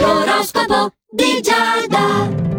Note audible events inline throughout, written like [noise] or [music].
L'oroscopo di Giada.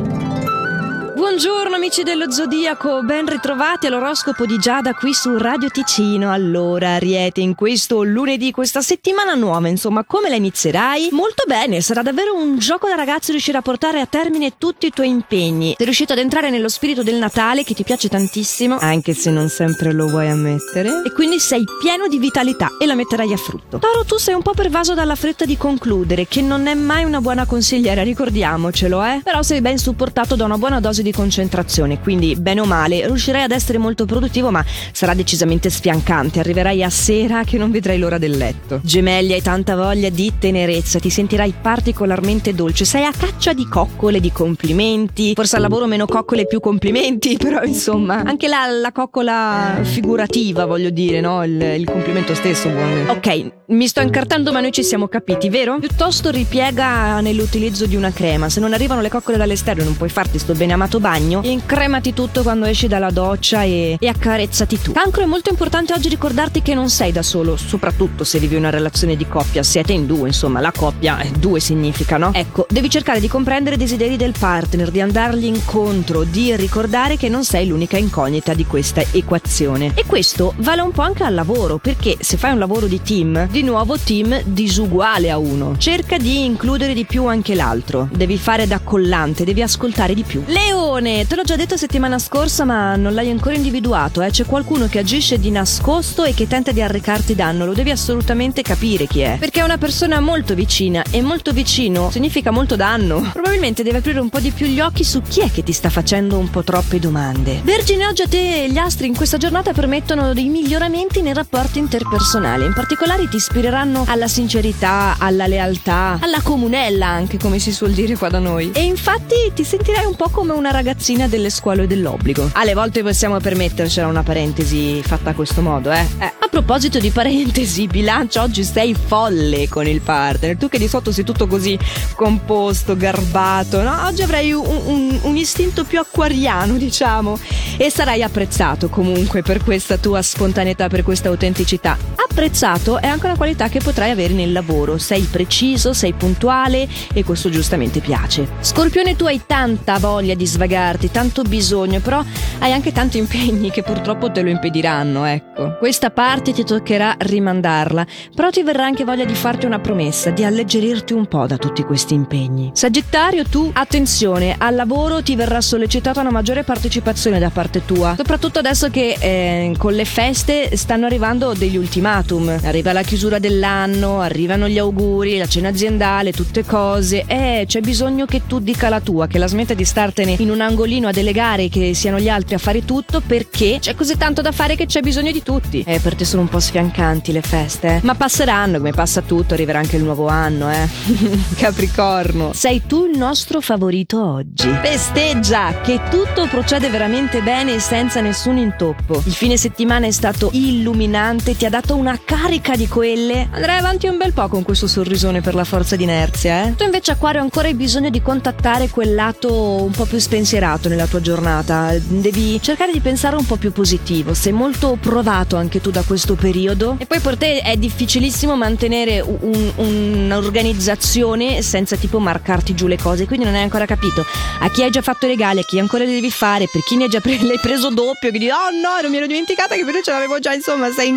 Buongiorno amici dello Zodiaco, ben ritrovati all'oroscopo di Giada qui su Radio Ticino. Allora, Ariete, in questo lunedì, questa settimana nuova, insomma, come la inizierai? Molto bene, sarà davvero un gioco da ragazzi riuscire a portare a termine tutti i tuoi impegni. Sei riuscito ad entrare nello spirito del Natale che ti piace tantissimo, anche se non sempre lo vuoi ammettere, e quindi sei pieno di vitalità e la metterai a frutto. Toro, tu sei un po' pervaso dalla fretta di concludere, che non è mai una buona consigliera, ricordiamocelo, eh? Però sei ben supportato da una buona dose di concentrazione, quindi bene o male riuscirai ad essere molto produttivo, ma sarà decisamente sfiancante. Arriverai a sera che non vedrai l'ora del letto. Gemelli, hai tanta voglia di tenerezza, ti sentirai particolarmente dolce. Sei a caccia di coccole, di complimenti. Forse al lavoro meno coccole più complimenti, [laughs] però insomma, anche la, la coccola figurativa, voglio dire, no? Il, il complimento stesso, buono. Ok, mi sto incartando, ma noi ci siamo capiti, vero? Piuttosto ripiega nell'utilizzo di una crema. Se non arrivano le coccole dall'esterno non puoi farti sto bene amato bagno, incremati tutto quando esci dalla doccia e, e accarezzati tu. Cancro è molto importante oggi ricordarti che non sei da solo, soprattutto se vivi una relazione di coppia, siete in due, insomma, la coppia è due significa, no? Ecco, devi cercare di comprendere i desideri del partner, di andargli incontro, di ricordare che non sei l'unica incognita di questa equazione. E questo vale un po' anche al lavoro, perché se fai un lavoro di team, di nuovo team disuguale a uno. Cerca di includere di più anche l'altro. Devi fare da collante, devi ascoltare di più. Leo Leone, te l'ho già detto settimana scorsa, ma non l'hai ancora individuato, eh? C'è qualcuno che agisce di nascosto e che tenta di arrecarti danno, lo devi assolutamente capire chi è. Perché è una persona molto vicina e molto vicino significa molto danno. [laughs] Probabilmente devi aprire un po' di più gli occhi su chi è che ti sta facendo un po' troppe domande. Vergine, oggi a te gli astri in questa giornata permettono dei miglioramenti nei rapporti interpersonali. In particolare ti ispireranno alla sincerità, alla lealtà, alla comunella anche, come si suol dire qua da noi. E infatti ti sentirai un po' come una ragazzina delle scuole dell'obbligo. Alle volte possiamo permettercela una parentesi fatta a questo modo, eh. eh a proposito di parentesi, bilancio, oggi sei folle con il partner. Tu che di sotto sei tutto così composto, garbato, no? Oggi avrai un, un, un istinto più acquariano, diciamo. E sarai apprezzato comunque per questa tua spontaneità, per questa autenticità. Apprezzato è anche una qualità che potrai avere nel lavoro. Sei preciso, sei puntuale e questo giustamente piace. Scorpione, tu hai tanta voglia di svagarti, tanto bisogno, però hai anche tanti impegni che purtroppo te lo impediranno, ecco. Questa parte ti toccherà rimandarla, però ti verrà anche voglia di farti una promessa, di alleggerirti un po' da tutti questi impegni. Sagittario, tu, attenzione, al lavoro ti verrà sollecitata una maggiore partecipazione da parte tua, soprattutto adesso che eh, con le feste stanno arrivando degli ultimatum. Arriva la chiusura dell'anno, arrivano gli auguri, la cena aziendale, tutte cose. Eh, c'è bisogno che tu dica la tua, che la smetta di startene in un angolino a delegare che siano gli altri a fare tutto perché c'è così tanto da fare che c'è bisogno di tutti. Eh, per te sono un po' sfiancanti le feste, eh? ma passeranno come passa tutto, arriverà anche il nuovo anno, eh. [laughs] Capricorno, sei tu il nostro favorito oggi. Festeggia che tutto procede veramente bene e senza nessun intoppo. Il fine settimana è stato illuminante, ti ha dato una carica di quelle. Andrai avanti un bel po' con questo sorrisone per la forza d'inerzia, eh. Tu invece Acquario ancora hai bisogno di contattare quel lato un po' più spensierato nella tua giornata, devi cercare di pensare un po' più positivo, sei molto provato anche tu da questo periodo. E poi per te è difficilissimo mantenere un, un'organizzazione senza tipo marcarti giù le cose, quindi non hai ancora capito. A chi hai già fatto i regali, a chi ancora li devi fare, per chi ne hai già pre- [laughs] l'hai preso doppio, che dici oh no, non mi ero dimenticata che però ce l'avevo già, insomma sei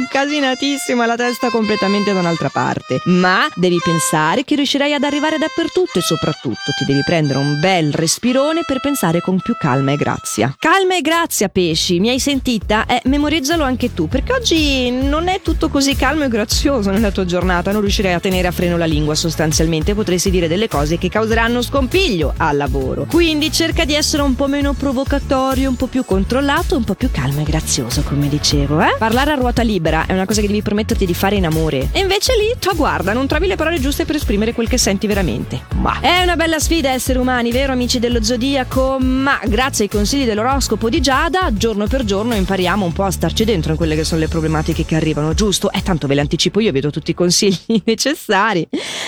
incasinatissima, la testa completamente da un'altra parte, ma devi pensare che riuscirai ad arrivare dappertutto e soprattutto ti devi prendere un bel respirone per pensare con più calma e grazia. Calma e grazia, pesci, mi hai sentita? Eh, memorizzalo anche tu, perché oggi non è tutto così calmo e grazioso nella tua giornata, non riuscirei a tenere a freno la lingua sostanzialmente, potresti dire delle cose che causeranno scompiglio al lavoro. Quindi cerca di essere un po' meno provocatorio, un po' più controllato, un po' più calmo e grazioso, come dicevo, eh? Parlare a ruota libera è una cosa che devi prometterti di fare in amore. E invece lì, tu guarda, non trovi le parole giuste per esprimere quel che senti veramente. Ma è una bella sfida essere umani, vero amici dello zodiaco? ma grazie ai consigli dell'oroscopo di Giada, giorno per giorno impariamo un po' a starci dentro in quelle che sono le problematiche che arrivano, giusto? E eh, tanto ve le anticipo io, vedo tutti i consigli [laughs] necessari.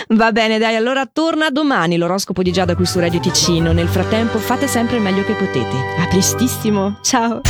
Va bene, dai, allora torna domani l'oroscopo di Giada qui su Radio Ticino. Nel frattempo fate sempre il meglio che potete. A prestissimo, ciao!